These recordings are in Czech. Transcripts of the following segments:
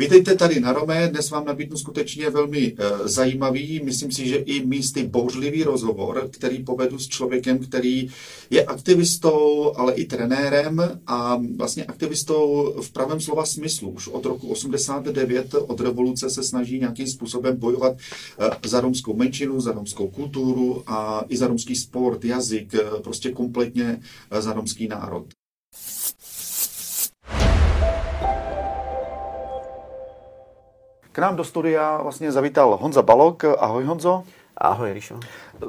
Vítejte tady na Rome, dnes vám nabídnu skutečně velmi e, zajímavý, myslím si, že i místy bouřlivý rozhovor, který povedu s člověkem, který je aktivistou, ale i trenérem a vlastně aktivistou v pravém slova smyslu. Už od roku 89 od revoluce se snaží nějakým způsobem bojovat e, za romskou menšinu, za romskou kulturu a i za romský sport, jazyk, e, prostě kompletně za romský národ. K nám do studia vlastně zavítal Honza Balok. Ahoj Honzo. Ahoj, Ríšo.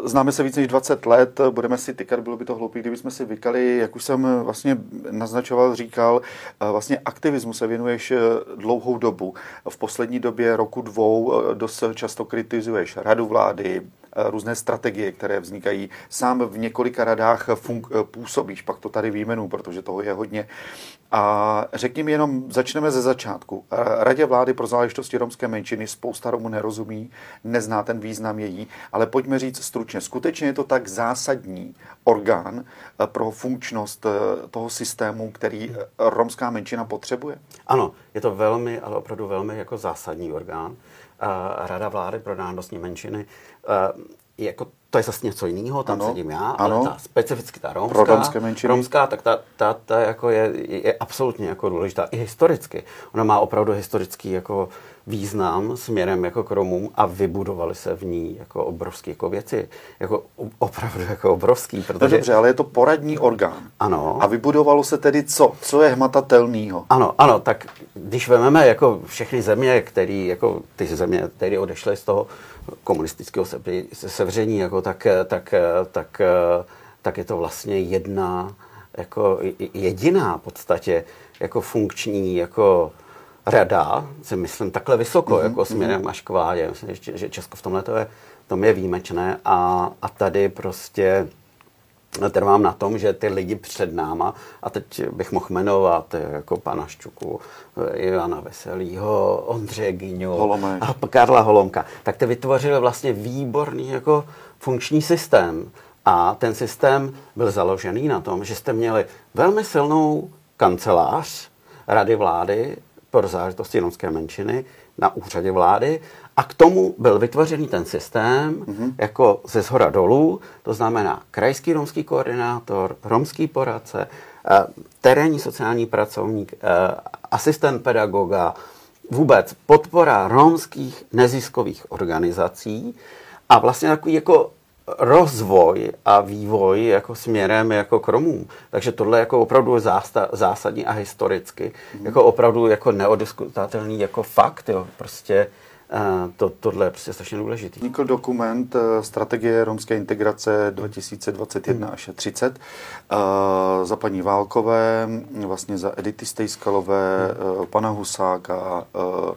Známe se víc než 20 let, budeme si tykat, bylo by to hloupé, kdybychom si vykali, jak už jsem vlastně naznačoval, říkal, vlastně aktivismu se věnuješ dlouhou dobu. V poslední době roku dvou dost často kritizuješ radu vlády, různé strategie, které vznikají. Sám v několika radách fun- působíš, pak to tady výjmenu, protože toho je hodně. A řekni mi jenom, začneme ze začátku. Radě vlády pro záležitosti romské menšiny spousta Romů nerozumí, nezná ten význam její, ale pojďme říct stručně, skutečně je to tak zásadní orgán eh, pro funkčnost eh, toho systému, který eh, romská menšina potřebuje? Ano, je to velmi, ale opravdu velmi jako zásadní orgán. Rada vlády pro národnostní menšiny jako to je zase něco jiného, tam ano, sedím já, ano, ale ta, specificky ta romská, pro romské menšiny. romská tak ta, ta, ta jako je, je, absolutně jako důležitá i historicky. Ona má opravdu historický jako význam směrem jako k Romům a vybudovali se v ní jako obrovské jako věci. Jako opravdu jako obrovský. Protože... No dobře, ale je to poradní orgán. Ano. A vybudovalo se tedy co? Co je hmatatelného? Ano, ano, tak když vezmeme jako všechny země, které jako ty země, které odešly z toho komunistického sevření, jako tak, tak, tak, tak je to vlastně jedna, jako jediná v podstatě jako funkční jako rada, si myslím, takhle vysoko, mm-hmm. jako směrem až k vládě. Myslím, že Česko v tomhle to je, tom je výjimečné a, a tady prostě trvám na tom, že ty lidi před náma, a teď bych mohl jmenovat jako pana Ščuku, Ivana Veselýho, Ondřeje Gyňu a Karla Holomka, tak ty vytvořili vlastně výborný jako funkční systém. A ten systém byl založený na tom, že jste měli velmi silnou kancelář Rady vlády pro záležitosti romské menšiny na úřadě vlády a k tomu byl vytvořený ten systém mm-hmm. jako ze zhora dolů, to znamená krajský romský koordinátor, romský poradce, eh, terénní sociální pracovník, eh, asistent pedagoga, vůbec podpora romských neziskových organizací a vlastně takový jako rozvoj a vývoj jako směrem jako k Romům. Takže tohle jako opravdu je zásadní a historicky. Mm. Jako opravdu jako neodiskutovatelný jako fakt. Jo. Prostě uh, to, tohle je prostě strašně důležitý. Vznikl dokument uh, Strategie romské integrace 2021 mm. až 30 uh, za paní Válkové, vlastně za Edity Stejskalové, mm. pana Husáka, Eh,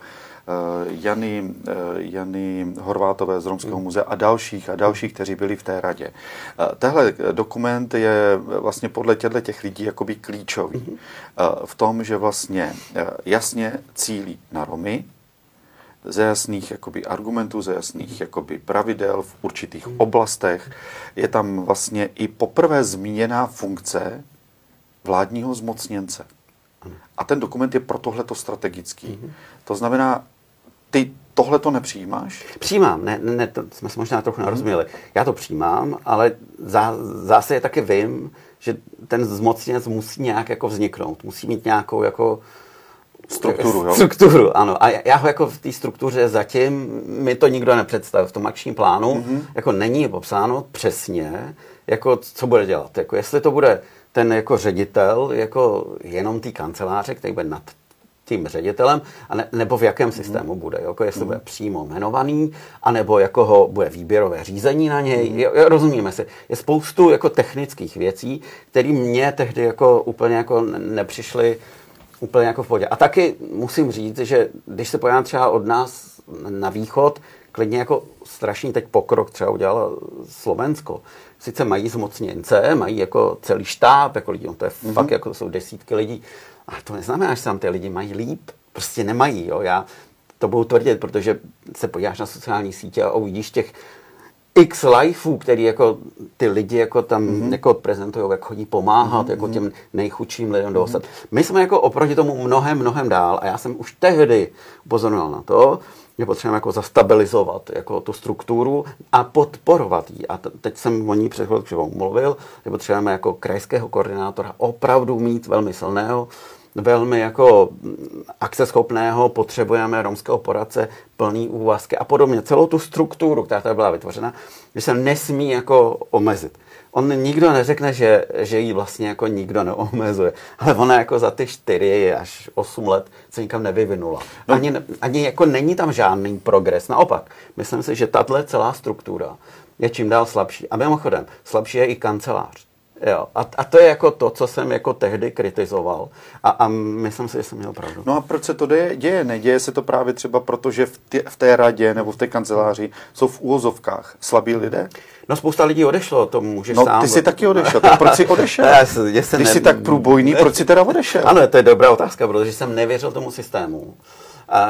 Jany, eh, Jany Horvátové z Romského mm. muzea a dalších a dalších, kteří byli v té radě. Eh, tehle dokument je vlastně podle těchto těch lidí jakoby klíčový mm-hmm. v tom, že vlastně jasně cílí na Romy, ze jasných jakoby, argumentů, ze jasných jakoby, pravidel v určitých oblastech. Je tam vlastně i poprvé zmíněná funkce vládního zmocněnce. A ten dokument je pro tohleto strategický. To znamená, ty tohle to nepřijímáš? Přijímám, ne, ne, to jsme se možná trochu narozuměli. Já to přijímám, ale zá, zase je taky vím, že ten zmocněnec musí nějak jako vzniknout, musí mít nějakou jako Strukturu, jo? Strukturu, ano. A já ho jako v té struktuře zatím, mi to nikdo nepředstavil. V tom akčním plánu mm-hmm. jako není popsáno přesně, jako co bude dělat. Jako jestli to bude ten jako ředitel, jako jenom té kanceláře, který bude nad tím ředitelem, a ne, nebo v jakém systému bude. Jako jestli mm. bude přímo jmenovaný, anebo jako ho bude výběrové řízení na něj. Mm. Jo, rozumíme si. Je spoustu jako technických věcí, které mě tehdy jako úplně jako nepřišly úplně jako v pohodě. A taky musím říct, že když se podívám třeba od nás na východ, klidně jako strašný teď pokrok třeba udělalo Slovensko. Sice mají zmocněnce, mají jako celý štáb, jako lidí, no to je mm-hmm. fakt jako to jsou desítky lidí, ale to neznamená, že tam ty lidi mají líp. Prostě nemají. Jo. Já to budu tvrdit, protože se podíváš na sociální sítě a uvidíš těch x lifeů, který jako ty lidi jako tam mm-hmm. jako prezentují, jak chodí pomáhat mm-hmm. jako mhm. těm nejchudším lidem dostat. Mm-hmm. My jsme jako oproti tomu mnohem, mnohem dál a já jsem už tehdy upozorňoval na to, že potřebujeme jako zastabilizovat jako tu strukturu a podporovat ji. A teď jsem o ní před chvilkou mluvil, že potřebujeme jako krajského koordinátora opravdu mít velmi silného, velmi jako akceschopného, potřebujeme romského poradce, plný úvazky a podobně. Celou tu strukturu, která tady byla vytvořena, že se nesmí jako omezit. On nikdo neřekne, že, že ji vlastně jako nikdo neomezuje, ale ona jako za ty čtyři až osm let se nikam nevyvinula. No. Ani, ani jako není tam žádný progres. Naopak, myslím si, že tahle celá struktura je čím dál slabší. A mimochodem, slabší je i kancelář. Jo. A, a to je jako to, co jsem jako tehdy kritizoval. A, a myslím si, že jsem měl pravdu. No a proč se to děje? děje? Neděje se to právě třeba proto, že v, tě, v té radě nebo v té kanceláři jsou v úvozovkách slabí lidé? No spousta lidí odešlo, to můžeš no, sám. ty jsi taky odešel, tak proč jsi odešel? Já, Když ne... jsi tak průbojný, proč jsi teda odešel? Ano, to je dobrá otázka, protože jsem nevěřil tomu systému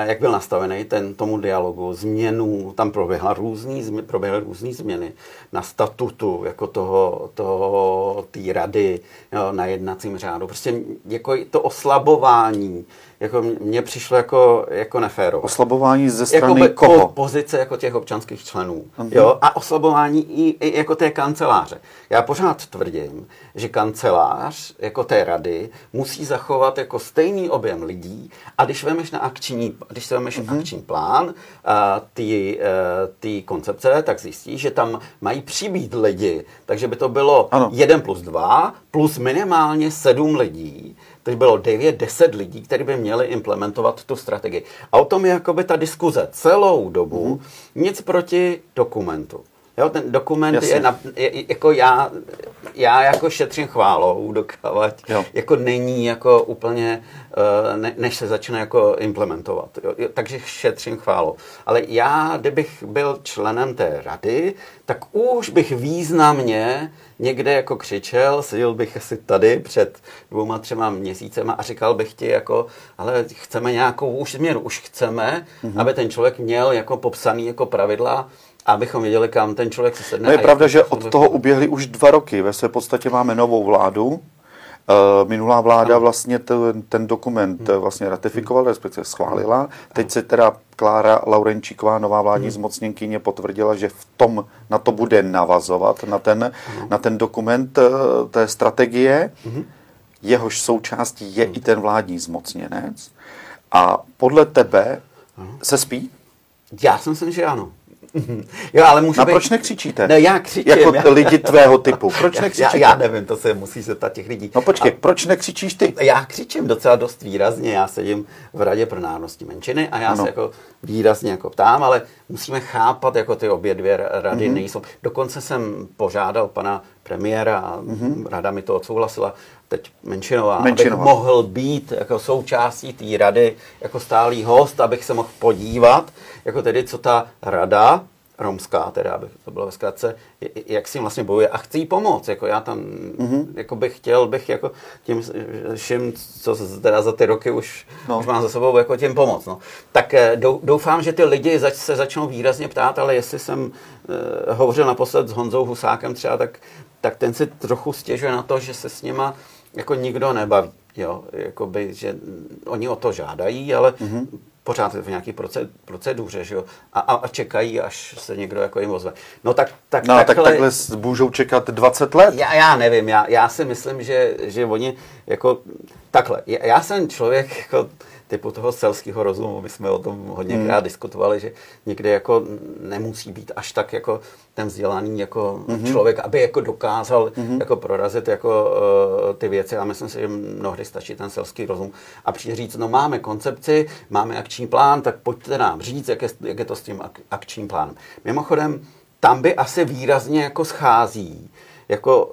jak byl nastavený ten tomu dialogu, změnu, tam proběhla různý, proběhly různé změny na statutu jako toho, toho té rady jo, na jednacím řádu. Prostě jako to oslabování jako mně přišlo jako, jako neféro. Oslabování ze strany jako koho? Pozice jako těch občanských členů. Uh-huh. Jo? A oslabování i, i jako té kanceláře. Já pořád tvrdím, že kancelář jako té rady musí zachovat jako stejný objem lidí a když vemeš na akční, když se vemeš uh-huh. akční plán ty, e, ty koncepce, tak zjistíš, že tam mají přibít lidi. Takže by to bylo ano. 1 plus 2 plus minimálně 7 lidí teď bylo 9-10 lidí, kteří by měli implementovat tu strategii. A o tom je jakoby ta diskuze celou dobu, mm-hmm. nic proti dokumentu. Jo, ten dokument Jasně. je, na, je, jako já, já jako šetřím chválou, dokávat, jako není jako úplně, eh, ne, než se začne jako implementovat. Jo, takže šetřím chválou. Ale já, kdybych byl členem té rady, tak už bych významně někde jako křičel, seděl bych asi tady před dvouma, třema měsícema a říkal bych ti jako, ale chceme nějakou už změnu, už chceme, mm-hmm. aby ten člověk měl jako popsaný jako pravidla, abychom věděli, kam ten člověk se sedne. No je pravda, že od toho uběhly už dva roky. Ve své podstatě máme novou vládu. Uh, minulá vláda vlastně ten, ten dokument hmm. vlastně ratifikovala, respektive schválila. Teď se teda Klára Laurenčíková, nová vládní hmm. zmocněnkyně, potvrdila, že v tom na to bude navazovat, na ten, na ten dokument uh, té strategie. Hmm. Jehož součástí je hmm. i ten vládní zmocněnec. A podle tebe hmm. se spí? Já si myslím, že ano. jo, ale můžu A být... proč nekřičíte? Ne, já křičím. Jako já... lidi tvého typu. Proč nekřičíte? Já, já nevím, to se musí zeptat těch lidí. No počkej, a... proč nekřičíš ty? Já křičím docela dost výrazně. Já sedím v Radě pro národnosti menšiny a já ano. se jako výrazně jako ptám, ale musíme chápat, jako ty obě dvě rady mm-hmm. nejsou. Dokonce jsem požádal pana premiéra a mm-hmm. rada mi to odsouhlasila, teď menšinová, menšinová, abych mohl být jako součástí té rady jako stálý host, abych se mohl podívat, jako tedy co ta rada romská, teda, aby to bylo ve zkratce, jak si vlastně bojuje a chci jí pomoct. Jako já tam mm-hmm. jako bych chtěl, bych jako tím všem, co teda za ty roky už, no. už mám za sebou, jako tím pomoct. No. Tak eh, doufám, že ty lidi zač, se začnou výrazně ptát, ale jestli jsem uh, hovořil naposled s Honzou Husákem třeba, tak, tak ten si trochu stěžuje na to, že se s nima jako nikdo nebaví. Jo, jakoby, že oni o to žádají, ale mm-hmm pořád v nějaké proceduře, že jo? A, a, a čekají, až se někdo jako jim ozve. No tak, tak, no, takhle, tak takhle můžou čekat 20 let? Já, já nevím, já, já si myslím, že, že oni jako takhle. Já, já jsem člověk jako typu toho selského rozumu. My jsme o tom hodněkrát hmm. diskutovali, že někde jako nemusí být až tak jako ten vzdělaný jako hmm. člověk, aby jako dokázal hmm. jako prorazit jako uh, ty věci a myslím si, že mnohdy stačí ten selský rozum a přijde říct, no máme koncepci, máme akční plán, tak pojďte nám říct, jak je, jak je to s tím ak- akčním plánem. Mimochodem, tam by asi výrazně jako schází jako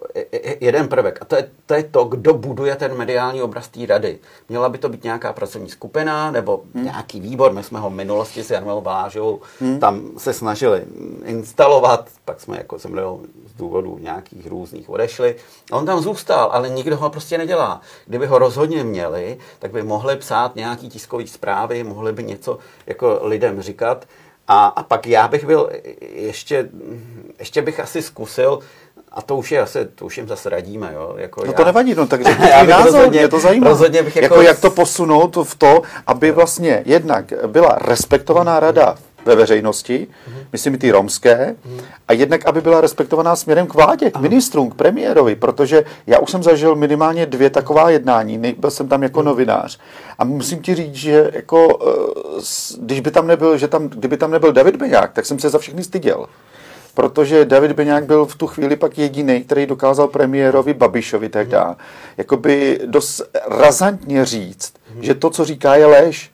jeden prvek. A to je, to je to, kdo buduje ten mediální obraz té rady. Měla by to být nějaká pracovní skupina nebo hmm. nějaký výbor. My jsme ho v minulosti s Janmel Balážovou hmm. tam se snažili instalovat, pak jsme jako jsem z důvodu nějakých různých odešli. A on tam zůstal, ale nikdo ho prostě nedělá. Kdyby ho rozhodně měli, tak by mohli psát nějaký tiskový zprávy, mohli by něco jako lidem říkat, A, a pak já bych byl ještě, ještě bych asi zkusil, a to už je asi, to už jim zase radíme, jo. Jako no já, to nevadí, no tak řekni Já bych názor, rozhodně- mě to zajímá. rozhodně bych jako, jako- jak to posunout v to, aby vlastně jednak byla respektovaná rada ve veřejnosti, myslím i ty romské, a jednak, aby byla respektovaná směrem k vládě, k ministrům, k premiérovi, protože já už jsem zažil minimálně dvě taková jednání, byl jsem tam jako novinář a musím ti říct, že jako, eh, když by tam nebyl, že tam, kdyby tam nebyl David Beňák, tak jsem se za všechny styděl. Protože David Beňák byl v tu chvíli pak jediný, který dokázal premiérovi Babišovi tehdy jakoby dost razantně říct, že to, co říká, je lež.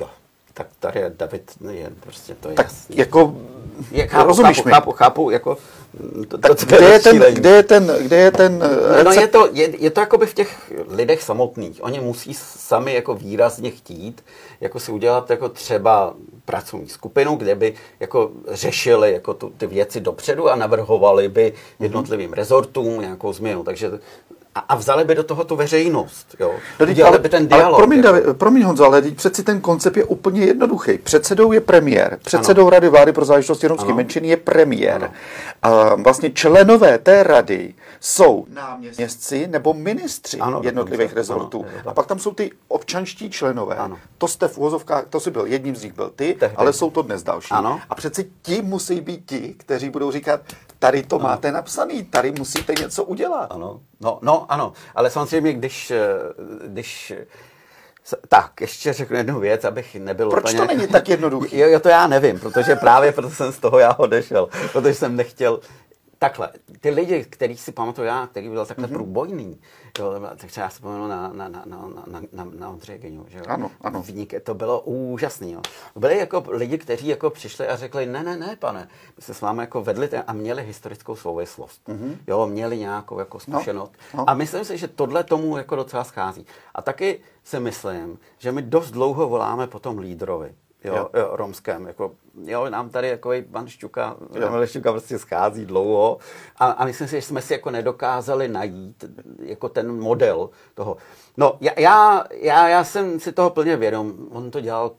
Jo, tak tady David, je prostě to je Tak jasný. jako, Je, chápu, rozumíš chápu, mi? chápu, chápu, jako, to, tak to, kde je, ten, kde je ten, kde je ten eh, No recept? je to, je, je to jakoby v těch lidech samotných. Oni musí sami jako výrazně chtít, jako si udělat jako třeba pracovní skupinu, kde by jako řešili jako tu, ty věci dopředu a navrhovali by jednotlivým rezortům nějakou změnu. Takže a, a vzali by do toho tu veřejnost, jo. No, Udělali ale, by ten ale dialog. promiň, jako. Promiň Honzo, ale teď přeci ten koncept je úplně jednoduchý. Předsedou je premiér, předsedou ano. Rady vlády pro záležitosti romské menšiny je premiér. Ano. A vlastně členové té rady jsou náměstci nebo ministři Ano, jednotlivých dokonce. rezortů. Ano, a pak tam jsou ty občanští členové. Ano. To jste v úvozovkách, to si byl, jedním z nich byl ty, Tehdy. ale jsou to dnes další. Ano. A přece ti musí být ti, kteří budou říkat, tady to máte napsaný, tady musíte něco udělat. Ano, no, no, ano, ale samozřejmě, když, eh, když tak, ještě řeknu jednu věc, abych nebyl Proč úplně... to není tak jednoduchý? Jo, jo, to já nevím, protože právě proto jsem z toho já odešel, protože jsem nechtěl... Takhle, ty lidi, který si pamatuju já, který byl takhle mm-hmm. průbojný, jo, tak třeba já si pamatuju na, na, na, na, na, na, na Ondřeje Geniu, že jo? Ano, ano. Vník, to bylo úžasný, jo. Byli jako lidi, kteří jako přišli a řekli, ne, ne, ne, pane, my se s vámi jako vedli ten, a měli historickou souvislost, mm-hmm. jo, měli nějakou jako zkušenost. Mhm. no. A myslím si, že tohle tomu jako docela schází. A taky si myslím, že my dost dlouho voláme po tom lídrovi. Jo, Jo. jo. romském. Jako, jo, nám tady jako pan Šťuka, Jo. pan Šťuka prostě schází dlouho a, a myslím si, že jsme si jako nedokázali najít jako ten model toho. No, já, já, já, já jsem si toho plně vědom. On to dělal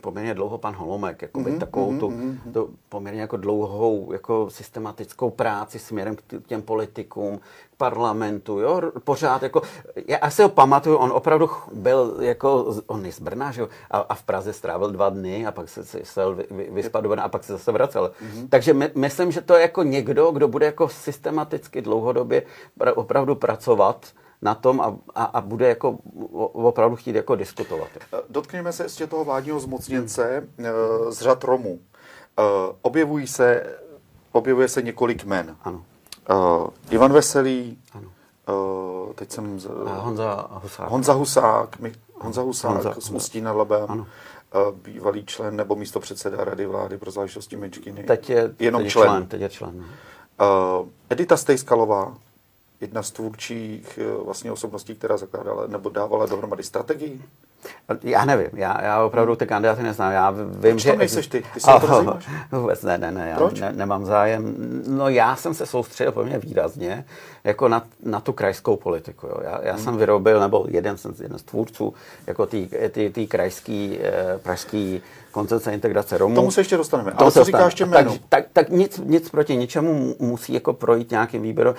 poměrně dlouho pan Holomek, jako mm-hmm, takovou tu, tu poměrně jako dlouhou jako systematickou práci směrem k těm politikům, parlamentu, jo, pořád jako, já, si ho pamatuju, on opravdu byl jako, z- on je z Brna, že jo, a, a v Praze strávil dva dny a pak se, se šel vy, vy, vyspat do Brna a pak se zase vracel. Mm-hmm. Takže my, myslím, že to je jako někdo, kdo bude jako systematicky dlouhodobě pra, opravdu pracovat na tom a, a, a bude jako opravdu chtít jako diskutovat. Dotkněme se ještě toho vládního zmocněnce hmm. z řad Romů. Eh, Objevují se, objevuje se několik jmen. Ano. Uh, Ivan Veselý, Ano. uh, teď jsem... Z, A Honza Husák. Honza Husák, mi, Honza Husák Honza- z Ústí nad Labem, Ano. uh, bývalý člen nebo místo předseda Rady vlády pro záležitosti menšiny. Teď je, Jenom teď člen. člen. Teď je člen. Uh, Edita Stejskalová, jedna z tvůrčích vlastně osobností, která zakládala nebo dávala dohromady strategii. Já nevím, já, já opravdu ty kandidáty neznám. Já vím, Proč že... tam nejseš ty? Ty se o to? Vůbec ne, ne, ne, já Proč? ne, nemám zájem. No já jsem se soustředil poměrně výrazně jako na, na tu krajskou politiku. Jo. Já, já Hmm. jsem vyrobil, nebo jeden, jsem, jeden z tvůrců, jako ty, ty, ty krajský, eh, pražský koncepce integrace Romů. K tomu se ještě dostaneme. Tomu Ale co říkáš těm? Tak, tak, tak nic, nic proti ničemu mu- musí jako projít nějakým výběrem.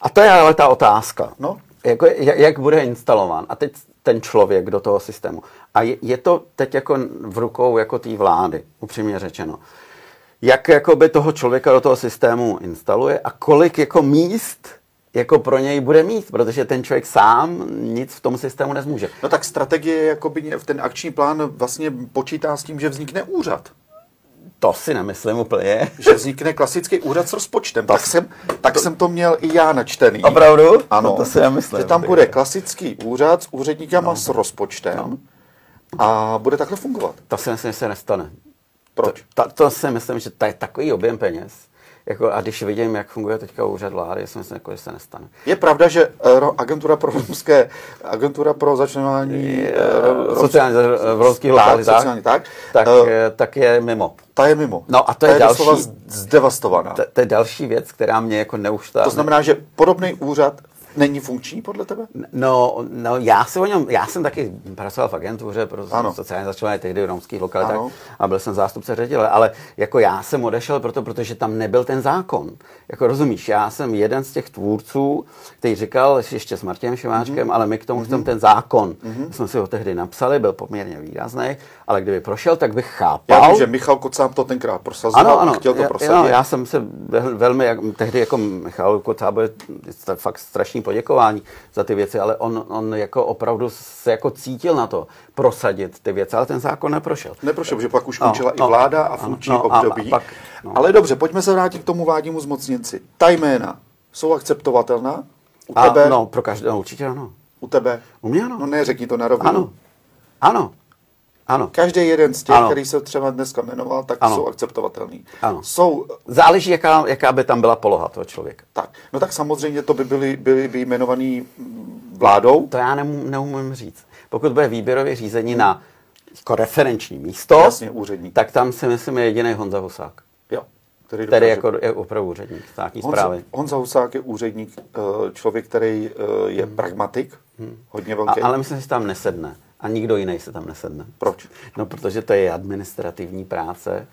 A to je ale ta otázka. No. Jako, jak, jak bude instalován. A teď ten člověk do toho systému. A je, je to teď jako v rukou jako té vlády, upřímně řečeno. Jak jakoby toho člověka do toho systému instaluje a kolik jako míst jako pro něj bude mít, protože ten člověk sám nic v tom systému nezmůže. No tak strategie, jakoby ten akční plán vlastně počítá s tím, že vznikne úřad. To si nemyslím úplně. Že vznikne klasický úřad s rozpočtem. Tak jsem, tak jsem to měl i já načtený. Opravdu? Ano. No to si nemyslím. Že tam bude klasický úřad s úředníkama no. s rozpočtem no. a bude takhle fungovat. To si myslím, že se nestane. Proč? To, to si myslím, že to je takový objem peněz. Jako, a když vidím, jak funguje teďka úřad vlády, si myslím, jako, že se nestane. Je pravda, že ro- agentura pro romské, agentura pro začlenování rom- Sociálně v romských lokalitách, tak, sociálně tak, tak, eh, tak je mimo. ta je mimo. No a to ta je doslova další- zdevastovaná. To, to je další věc, která mě jako neuštá. To znamená, že podobný úřad není funkční podle tebe? No, no já, se o něm, já jsem taky pracoval v agentuře pro ano. sociálně začlené tehdy v romských lokalitách a byl jsem zástupce ředitele, ale jako já jsem odešel proto, protože tam nebyl ten zákon. Jako rozumíš, já jsem jeden z těch tvůrců, který říkal ještě s Martinem Šimáčkem, mm-hmm. ale my k tomu mm-hmm. chceme ten zákon. Mm-hmm. Jsme si ho tehdy napsali, byl poměrně výrazný, ale kdyby prošel, tak bych chápal. Já vím, že Michal Kocáb to tenkrát prosazoval, ano, ano, chtěl to prosadit. Já, já jsem se velmi, jak, tehdy jako Michal Kocáb je fakt strašný poděkování za ty věci, ale on, on jako opravdu se jako cítil na to prosadit ty věci, ale ten zákon neprošel. Neprošel, že pak už končila no, i vláda a funkční no, období. A, a pak, no. Ale dobře, pojďme se vrátit k tomu vládnímu zmocněnci. Ta jména jsou akceptovatelná? U a, tebe? No, pro každého určitě ano. U tebe? U mě ano. No ne, řekni to na rovinu. Ano. Ano. Ano. Každý jeden z těch, ano. který se třeba dneska jmenoval, tak ano. jsou akceptovatelný. Ano. Jsou... Záleží, jaká, jaká by tam byla poloha toho člověka. Tak. No tak samozřejmě to by byly, byly by jmenovaný vládou. To já neumím, neumím říct. Pokud bude výběrové řízení hmm. na jako referenční místo, Jasně, úředník. tak tam si myslím je jediný Honza Husák. Jo. Který, který jako je opravdu úředník státní Honza, zprávy. Honza Husák je úředník, eh, člověk, který eh, je hmm. pragmatik, hmm. hodně velký. A, ale myslím, že tam nesedne. A nikdo jiný se tam nesedne. Proč? No, protože to je administrativní práce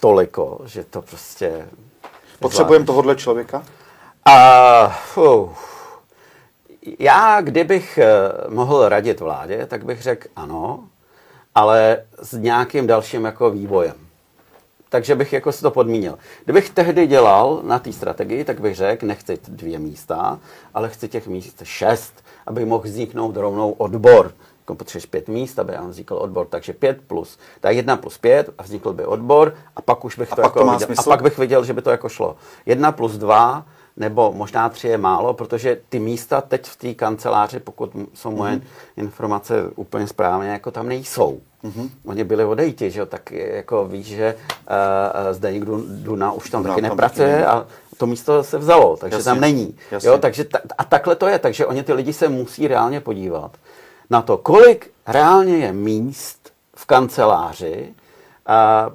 toliko, že to prostě... Potřebujeme tohohle člověka? A, uh, já, kdybych eh, mohl radit vládě, tak bych řekl ano, ale s nějakým dalším jako vývojem. Takže bych jako si to podmínil. Kdybych tehdy dělal na té strategii, tak bych řekl, nechci dvě místa, ale chci těch míst šest, aby mohl vzniknout rovnou odbor jako potřebuješ pět míst, aby nám vznikl odbor, takže pět plus, tak jedna plus pět a vznikl by odbor a pak už bych a to jako to viděl, a pak bych viděl, že by to jako šlo. Jedna plus dva, nebo možná tři je málo, protože ty místa teď v té kanceláři, pokud jsou moje mm-hmm. informace úplně správně, jako tam nejsou. Mm-hmm. Oni byli odejti, že jo, tak jako víš, že uh, Zdeněk Duna už tam Duna taky nepracuje a to místo se vzalo, takže jasně, tam není. Jasně. Jo, takže ta, a takhle to je, takže oni ty lidi se musí reálně podívat na to, kolik reálně je míst v kanceláři a,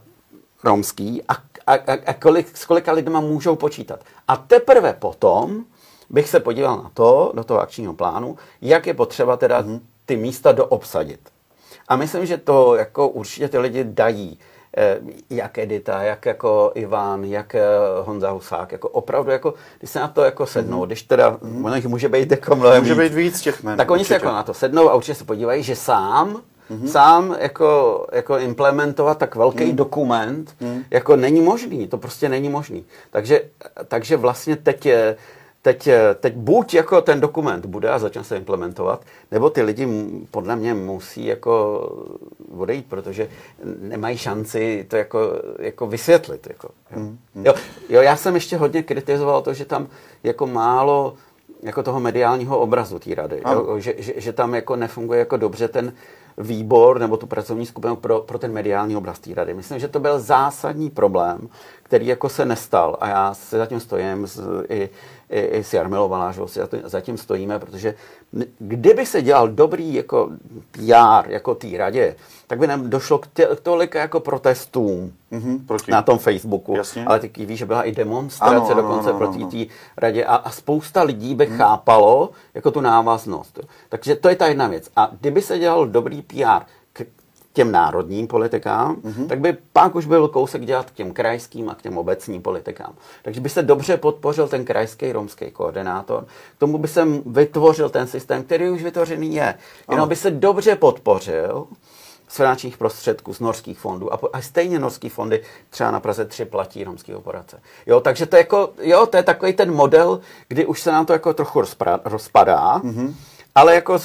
romský a, a, a, a kolik, s kolika lidma můžou počítat. A teprve potom bych se podíval na to, do toho akčního plánu, jak je potřeba teda mhm. ty místa doobsadit. A myslím, že to jako určitě ty lidi dají. Eh, jak Edita, jak jako Ivan, jak eh, Honza Husák, jako opravdu, jako, když se na to jako sednou, mm-hmm. když teda, mm-hmm. může být jako mnohem Může být víc těch men. Tak oni určitě. se jako na to sednou a určitě se podívají, že sám Mm-hmm. Sám jako, jako implementovat tak velký mm. dokument, mm. jako není možný, to prostě není možný. Takže, takže vlastně teď je, teď, teď buď jako ten dokument bude a začne se implementovat, nebo ty lidi podle mě musí jako odejít, protože nemají šanci to jako, jako vysvětlit. Jako, jo. Mm. Jo, jo, já jsem ještě hodně kritizoval to, že tam jako málo jako toho mediálního obrazu té rady, jo, že, že, že tam jako nefunguje jako dobře ten výbor nebo tu pracovní skupinu pro, pro ten mediální obraz té rady. Myslím, že to byl zásadní problém, který jako se nestal a já se zatím stojím s, i, i, i s Jarmilou Valážou, si zatím stojíme, protože kdyby se dělal dobrý jako PR, jako té radě, tak by nám došlo k, tě, k tolika jako protestům mm-hmm, proti. na tom Facebooku. Jasně. Ale taky víš, že byla i demonstrace ano, dokonce ano, ano, proti té radě a, a spousta lidí by mm. chápalo jako tu návaznost. Takže to je ta jedna věc. A kdyby se dělal dobrý PR, těm národním politikám, mm-hmm. tak by pak už byl kousek dělat k těm krajským a k těm obecním politikám. Takže by se dobře podpořil ten krajský romský koordinátor, k tomu by se vytvořil ten systém, který už vytvořený je. Jenom by se dobře podpořil z finančních prostředků, z norských fondů. A, a stejně norský fondy třeba na Praze 3 platí romský operace. Jo, takže to je, jako, jo, to je takový ten model, kdy už se nám to jako trochu rozpadá, mm-hmm. ale jako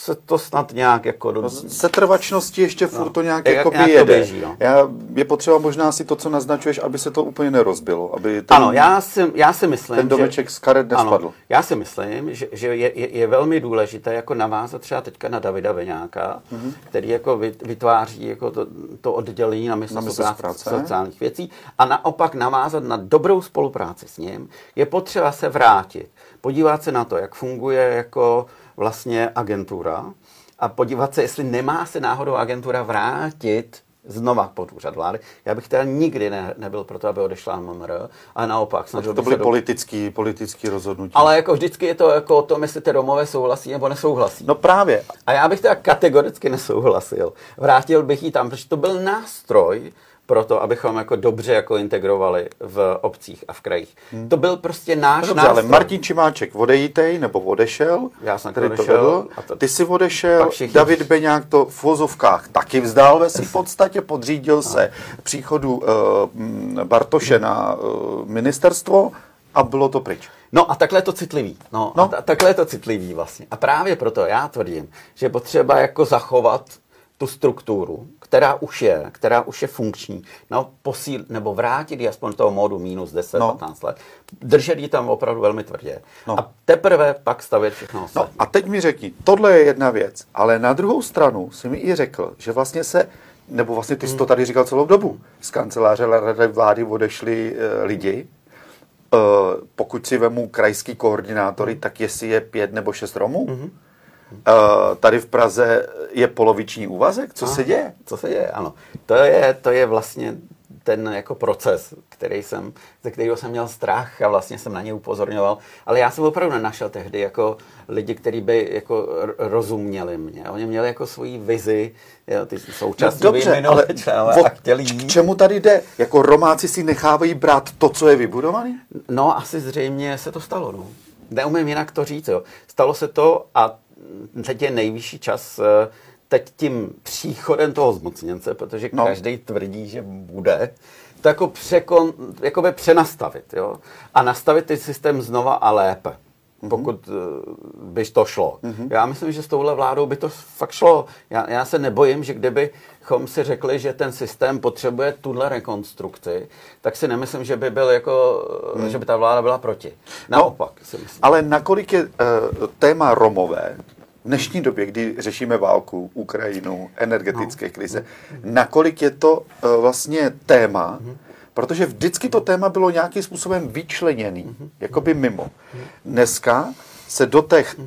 se to snad nějak jako... Do... Se trvačnosti ještě furt no. to nějak, jak, jako nějak jede. To běží, no. Já, je potřeba možná si to, co naznačuješ, aby se to úplně nerozbilo. Aby ten, ano, já si, já si myslím, Ten domeček že, z karet nespadl. Ano, já si myslím, že, že je, je, je, velmi důležité jako navázat třeba teďka na Davida Veňáka, mm-hmm. který jako vytváří jako to, to oddělení na ministerstvu práce sociálních věcí a naopak navázat na dobrou spolupráci s ním. Je potřeba se vrátit, podívat se na to, jak funguje jako vlastně agentura a podívat se, jestli nemá se náhodou agentura vrátit znova pod úřad vlády. Já bych teda nikdy ne, nebyl pro to, aby odešla MMR, ale naopak. Snažil to byly do... politický, politický rozhodnutí. Ale jako vždycky je to jako o tom, jestli ty Romové souhlasí nebo nesouhlasí. No právě. A já bych teda kategoricky nesouhlasil. Vrátil bych ji tam, protože to byl nástroj, pro to, abychom jako dobře jako integrovali v obcích a v krajích. Hmm. To byl prostě náš no, dobře, nástroj. ale Martin Čimáček odejítej nebo odešel. Já jsem to odešel. To to... Ty jsi odešel, všichni... David Beňák to v vozovkách taky vzdal ve svým podstatě, podřídil se příchodu uh, Bartoše na uh, ministerstvo a bylo to pryč. No a takhle je to citlivý. No, no. A takhle je to citlivý vlastně. A právě proto já tvrdím, že je potřeba jako zachovat tu strukturu, která už je, která už je funkční, no, posíl, nebo vrátit ji aspoň toho módu minus 10-15 no. let, držet ji tam opravdu velmi tvrdě no. a teprve pak stavět všechno No a teď mi řekni, tohle je jedna věc, ale na druhou stranu si mi i řekl, že vlastně se nebo vlastně ty jsi to hmm. tady říkal celou dobu. Z kanceláře rady vlády odešli e, lidi. E, pokud si vemu krajský koordinátory, hmm. tak jestli je pět nebo šest Romů. Mm-hmm. Uh, tady v Praze je poloviční úvazek? Co se děje? Co se děje, ano. To je, to je vlastně ten jako proces, který jsem, ze kterého jsem měl strach a vlastně jsem na ně upozorňoval. Ale já jsem opravdu nenašel tehdy jako lidi, kteří by jako rozuměli mě. Oni měli jako svoji vizi, jo, ty současní no, dobře, ale a chtěli jít. K čemu tady jde? Jako Romáci si nechávají brát to, co je vybudované? No, asi zřejmě se to stalo, no. Neumím jinak to říct, jo. Stalo se to a teď je nejvyšší čas eh, teď tím příchodem toho zmocněnce, protože no. každý tvrdí, že bude, to jako, překon, jako by přenastavit, jo? A nastavit ten systém znova a lépe. Pokud uh, by to šlo. Mm-hmm. Já myslím, že s touhle vládou by to fakt šlo. Já, já se nebojím, že kdybychom si řekli, že ten systém potřebuje tuhle rekonstrukci, tak si nemyslím, že by byl jako, mm. že by ta vláda byla proti. No, Naopak no, si myslím. Ale nakolik je uh, téma Romové v dnešní době, kdy řešíme válku, Ukrajinu, energetické no. krize, nakolik je to uh, vlastně téma, mm-hmm Protože vždycky to téma bylo nějakým způsobem vyčleněný, mm-hmm. jakoby mimo. Dneska se do těch uh,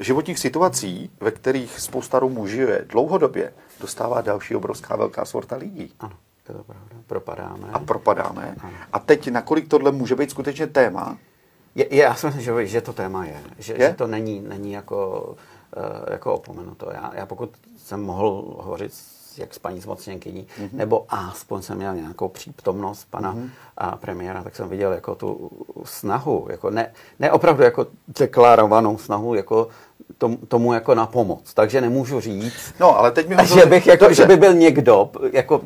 životních situací, ve kterých spousta Romů žije dlouhodobě, dostává další obrovská velká sorta lidí. Ano, to je pravda. Propadáme. A propadáme. Ano. A teď, nakolik tohle může být skutečně téma? Je, je, já si myslím, že, že to téma je. Že, je? že to není, není jako, uh, jako opomenuto. Já, já pokud jsem mohl hovořit jak s paní zmocněnkyní, mm-hmm. nebo aspoň jsem měl nějakou přítomnost pana mm-hmm. a premiéra, tak jsem viděl jako tu snahu, jako ne, ne opravdu jako deklarovanou snahu, jako tomu, tomu jako na pomoc. Takže nemůžu říct, no, ale teď mi že, bych jako, že by byl někdo, jako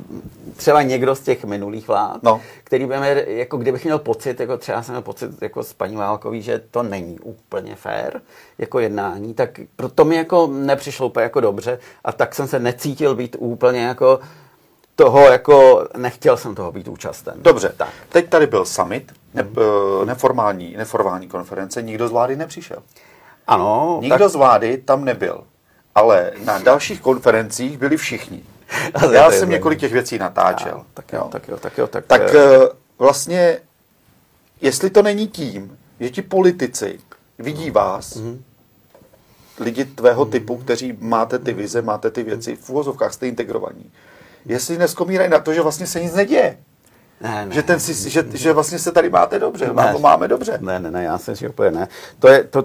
třeba někdo z těch minulých vlád, no. který by mě, jako kdybych měl pocit, jako třeba jsem měl pocit jako s paní Válkový, že to není úplně fér jako jednání, tak proto mi jako nepřišlo úplně jako dobře a tak jsem se necítil být úplně jako toho jako, nechtěl jsem toho být účasten. Dobře, tak. teď tady byl summit, ne, hmm. neformální, neformální konference, nikdo z vlády nepřišel. Ano. Nikdo tak... z vlády tam nebyl, ale na dalších konferencích byli všichni. Já jsem několik těch věcí natáčel. Já, tak jo, tak jo, tak jo. Tak, tak uh, vlastně, jestli to není tím, že ti politici vidí vás, mm-hmm. lidi tvého mm-hmm. typu, kteří máte ty vize, máte ty věci, v úvozovkách jste integrovaní, jestli neskomírají na to, že vlastně se nic neděje. Ne, ne, že, ten, si, že, že vlastně se tady máte dobře, ne, to máme dobře. Ne, ne, ne, já si že úplně ne. To je, to,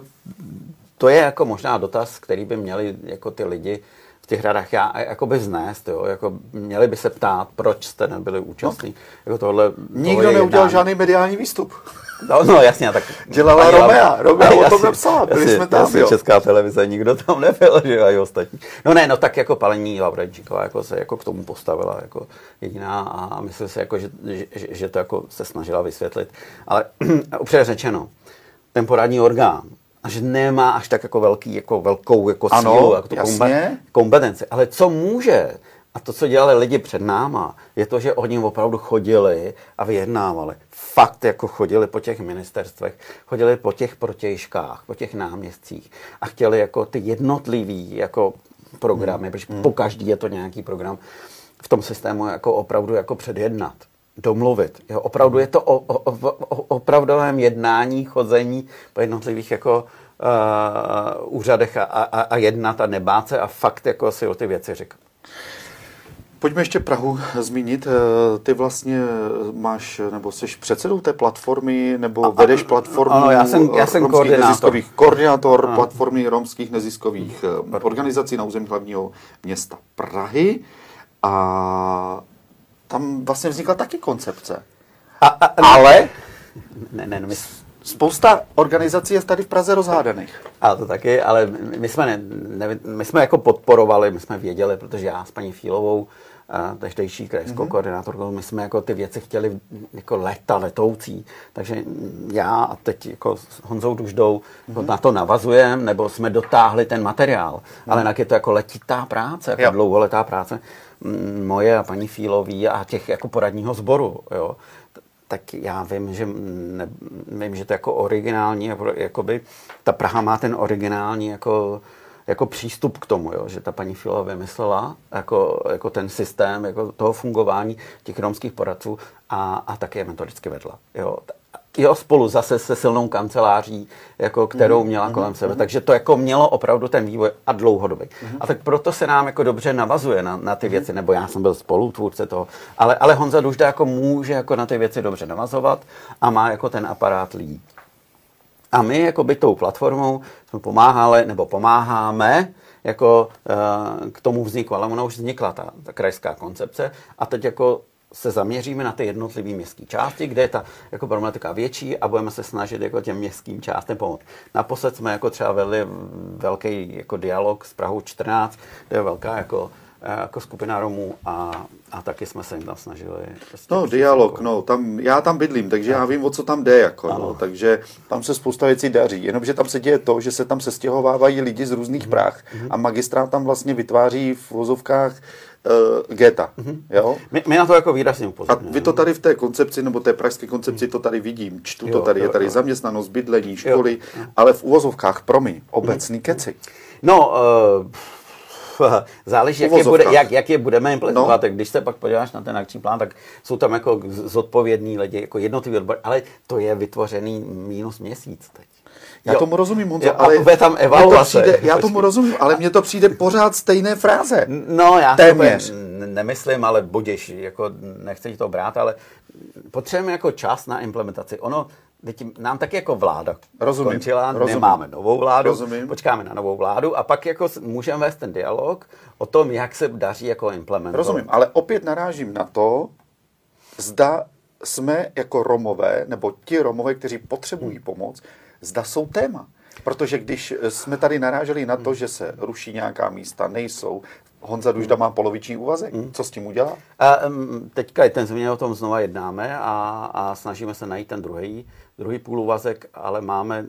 to je jako možná dotaz, který by měli jako ty lidi v těch radách já jako by vznést, jo, jako měli by se ptát, proč jste nebyli účastní. No. Jako tohle, Nikdo neudělal žádný mediální výstup. No, no jasně, tak... Dělala Romea, Romea o tom napsala, byli jasně, jsme tam, jasně, jo. Česká televize, nikdo tam nebyl, že a i ostatní. No ne, no tak jako palení Lavrenčíková jako se jako k tomu postavila jako jediná a myslím si, jako, že, že, že, to jako se snažila vysvětlit. Ale upřímně řečeno, ten poradní orgán, a že nemá až tak jako velký, jako velkou jako ano, sílu, jako tu kompetenci. Ale co může, a to, co dělali lidi před náma, je to, že oni opravdu chodili a vyjednávali. Fakt jako chodili po těch ministerstvech, chodili po těch protějškách, po těch náměstcích a chtěli jako ty jednotlivý jako programy, hmm. protože hmm. po každý je to nějaký program, v tom systému jako opravdu jako předjednat domluvit. Jo, opravdu je to o, o, o, o opravdovém jednání, chození po jednotlivých jako uh, úřadech a, a, a jednat a nebát se a fakt jako si o ty věci říkat. Pojďme ještě Prahu zmínit. Eh, ty vlastně máš, nebo jsi předsedou té platformy, nebo a, vedeš platformu ano, já jsem, já jsem koordinátor. neziskových, koordinátor ano. platformy romských neziskových eh, organizací na území hlavního města Prahy. A tam vlastně vznikla taky koncepce. A, a, ale... Ne, ne, no my, Spousta organizací je tady v Praze rozhádaných. A to taky, ale my jsme, ne, ne, my jsme jako podporovali, my jsme věděli, protože já s paní Fílovou, tehdejší krajskou mm-hmm. koordinátorkou, my jsme jako ty věci chtěli jako leta, letoucí, takže já a teď jako s Honzou Duždou mm-hmm. na to navazujeme, nebo jsme dotáhli ten materiál, mm-hmm. ale jinak je to jako letitá práce, jako jo. dlouholetá práce moje a paní Fílový a těch jako poradního sboru, jo tak já vím, že, ne, vím, že to jako originální, jakoby ta Praha má ten originální jako, jako přístup k tomu, jo, že ta paní Filo vymyslela jako, jako ten systém jako toho fungování těch romských poradců a, a taky je metodicky vedla. Jo jo, spolu zase se silnou kanceláří, jako kterou mhm, měla mm-hmm. kolem sebe. Takže to jako mělo opravdu ten vývoj a dlouhodobý. Mm-hmm. A tak proto se nám jako dobře navazuje na, na ty mm-hmm. věci, nebo já jsem byl spolutvůrce toho, ale, ale Honza Dužda jako může jako na ty věci dobře navazovat a má jako ten aparát lidí. A my jako by tou platformou jsme pomáhali, nebo pomáháme, jako uh, k tomu vzniku, ale ona už vznikla, ta, ta krajská koncepce a teď jako se zaměříme na ty jednotlivé městské části, kde je ta jako problematika větší a budeme se snažit jako těm městským částem pomoct. Naposled jsme jako třeba vedli velký jako dialog s Prahou 14, kde je velká jako jako skupina Romů a, a taky jsme se jim tam snažili. Prostě no, dialog, no, tam, já tam bydlím, takže já vím, o co tam jde, jako, no, takže tam se spousta věcí daří, jenomže tam se děje to, že se tam sestěhovávají lidi z různých mm-hmm. práh mhm. a magistrát tam vlastně vytváří v vozovkách uh, geta. Mm-hmm. Jo? My, my na to jako výrazně upozorňujeme. A vy to tady v té koncepci, nebo té pražské koncepci, to tady vidím. Čtu jo, to tady, jo, je tady jo. zaměstnanost, bydlení, školy, jo. ale v úvozovkách, promi, obecný mm-hmm. keci. No, uh, záleží, jak je, bude, jak, jak je budeme implementovat. No. Když se pak podíváš na ten akční plán, tak jsou tam jako zodpovědní lidi, jako jednotlivý odbor, ale to je vytvořený minus měsíc teď. Já jo. tomu rozumím, Honzo, jo, ale bude tam evaluace. To přijde, já tomu rozumím, ale mně to přijde pořád stejné fráze. No, já Téměř. to nemyslím, ale budiš, jako nechci to brát, ale potřebujeme jako čas na implementaci. Ono, teď nám taky jako vláda rozumím, končila, rozumím, nemáme novou vládu, rozumím. počkáme na novou vládu a pak jako můžeme vést ten dialog o tom, jak se daří jako implementovat. Rozumím, ale opět narážím na to, zda jsme jako Romové, nebo ti Romové, kteří potřebují hmm. pomoc, zda jsou téma. Protože když jsme tady naráželi na to, že se ruší nějaká místa, nejsou, Honza Dužda má poloviční úvazek. Hmm. Co s tím udělá? A, teďka intenzivně o tom znova jednáme a, a snažíme se najít ten druhý, druhý půl úvazek, ale máme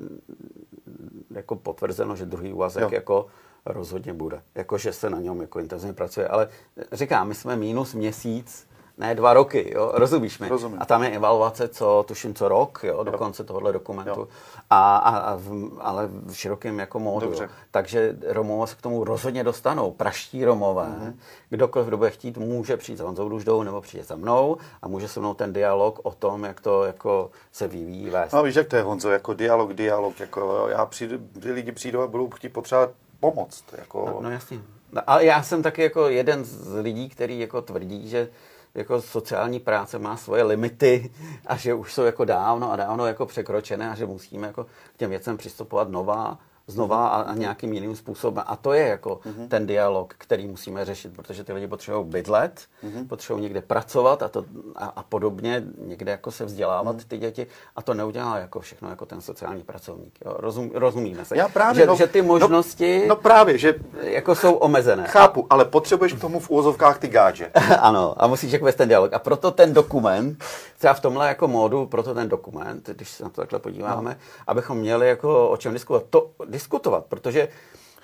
jako potvrzeno, že druhý úvazek jo. jako rozhodně bude. Jako, že se na něm jako intenzivně pracuje. Ale říkám, my jsme minus měsíc ne dva roky, jo, rozumíš mi? Rozumím. A tam je evaluace, co tuším, co rok, jo, do konce tohohle dokumentu. Jo. A, a, a v, ale v širokém jako módu. Dobře. Takže Romové se k tomu rozhodně dostanou. Praští Romové, mm-hmm. kdokoliv, kdo bude chtít, může přijít za Honzou Duždou nebo přijít za mnou a může se mnou ten dialog o tom, jak to jako se vyvíjí vést. No víš, jak to je, Honzo, jako dialog, dialog, jako já přijdu, lidi přijdou a budou chtít potřebovat pomoc. Jako... No, no jasně. No, ale já jsem taky jako jeden z lidí, který jako tvrdí, že jako sociální práce má svoje limity a že už jsou jako dávno a dávno jako překročené a že musíme jako k těm věcem přistupovat nová znova a, a nějakým jiným způsobem. A to je jako mm-hmm. ten dialog, který musíme řešit, protože ty lidi potřebují bydlet, mm-hmm. potřebují někde pracovat a, to, a, a podobně, někde jako se vzdělávat mm-hmm. ty děti a to neudělá jako všechno jako ten sociální pracovník. Jo? Rozum, rozumíme se. Já právě, že, no, že ty no, možnosti no, no právě, že jako jsou omezené. Chápu, ale potřebuješ k tomu v úvozovkách ty gáče. ano, a musíš jako vést ten dialog. A proto ten dokument, třeba v tomhle jako módu, proto ten dokument, když se na to takhle podíváme, no. abychom měli jako o čem diskutovat. To, diskutovat, protože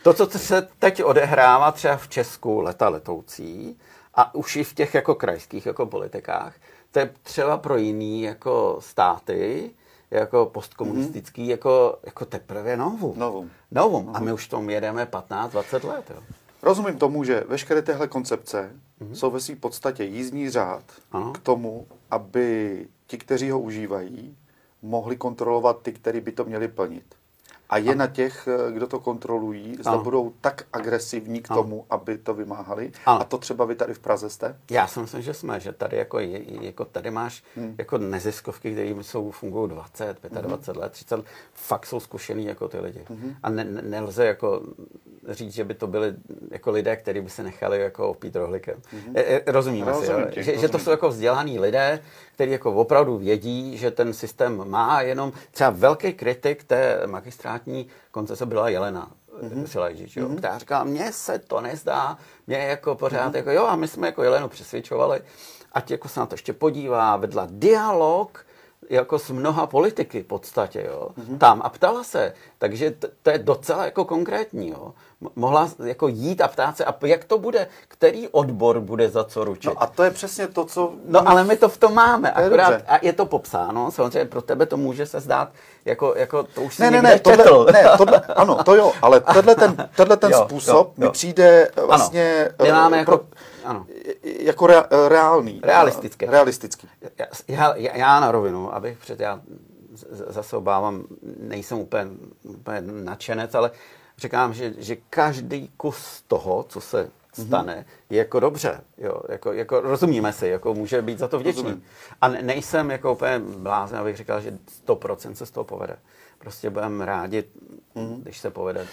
to, co se teď odehrává třeba v Česku leta letoucí a už i v těch jako krajských jako politikách, to je třeba pro jiný jako státy, jako postkomunistický, mm-hmm. jako, jako teprve. Novum. Novum. A my už tom jedeme 15-20 let. Jo. Rozumím tomu, že veškeré téhle koncepce mm-hmm. jsou ve své podstatě jízdní řád ano. k tomu, aby ti, kteří ho užívají, mohli kontrolovat ty, kteří by to měli plnit. A je na těch, eh, kdo to kontrolují, zda Ano. budou tak agresivní k Ano. tomu, aby to vymáhali. Ano. A to třeba vy tady v Praze jste? Já si myslím, že jsme, že tady jako, je, jako tady máš hmm. jako neziskovky, které jsou, fungují 20, 25 hmm. let, 30 let, fakt jsou zkušený jako ty lidi. Hmm. A ne, ne, nelze jako říct, že by to byli jako lidé, kteří by se nechali jako opít rohlikem. Hmm. E, e, rozumíme si, Rozumím jo? že, že to rozumím. jsou jako vzdělaní lidé, kteří jako opravdu vědí, že ten systém má, jenom třeba velký kritik té magistrátní koncese byla Jelena. Mm-hmm. Silajžič, jo, mm-hmm. která říkala, mně se to nezdá, mě jako pořád, mm-hmm. jako jo, a my jsme jako Jelenu přesvědčovali, ať jako se na to ještě podívá, vedla dialog jako s mnoha politiky v podstatě, jo, mm-hmm. tam a ptala se, takže to je docela jako konkrétní, jo. Mohla jako jít a ptát se, a jak to bude, který odbor bude za co ručit. No a to je přesně to, co... No ale my to v tom máme, To akorát, dobře. a je to popsáno, samozřejmě pro tebe to může se zdát, jako, jako to už si Ne, ne, ne, tohle, četl. ne, tohle, ano, to jo, ale tenhle ten, tenhle ten Jo, způsob jo, mi jo. přijde vlastně My eh, máme jako, ano. jako rea, reálný. Realistický. Realistický. Já, já, já na rovinu, abych před, já zase obávám, nejsem úplně, úplně nadšenec, ale říkám, že, že každý kus toho, co se stane, mm-hmm. je jako dobře. Jo, jako, jako, rozumíme si, jako může být za to vděčný. Rozumím. A ne, nejsem jako úplně blázen, abych říkal, že 100% se z toho povede. Prostě budeme rádi, mm-hmm. když se povede.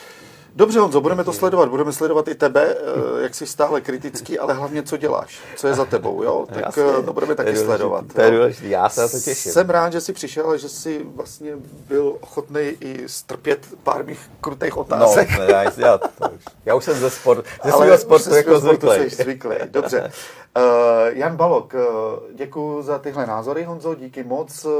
Dobře, Honzo, budeme to sledovat. Budeme sledovat i tebe, eh, jak jsi stále kritický, ale hlavně, co děláš, co je za tebou, jo? Tak Jasně, eh, to budeme taky důležitý, sledovat. to je důležitý, já se na to těším. Jsem rád, že jsi přišel a že jsi vlastně byl ochotný i strpět pár mých krutých No, otázek. ne, já, já, to už, já už jsem ze, sport, ze Ale svého sportu jako zvyklý. jsi zvyklý. Dobře. Uh, Jan Balok, uh, děkuji za tyhle názory, Honzo, díky moc. Uh,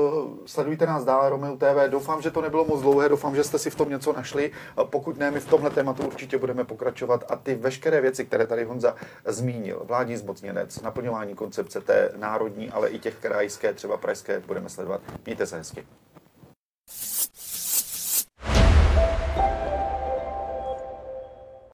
sledujte nás dále, Romeo TV. Doufám, že to nebylo moc dlouhé, doufám, že jste si v tom něco našli. Uh, pokud ne, my v tomhle tématu určitě budeme pokračovat a ty veškeré věci, které tady Honza zmínil, vládní zmocněnec, naplňování koncepce té národní, ale i těch krajské, třeba pražské, budeme sledovat. Mějte se hezky.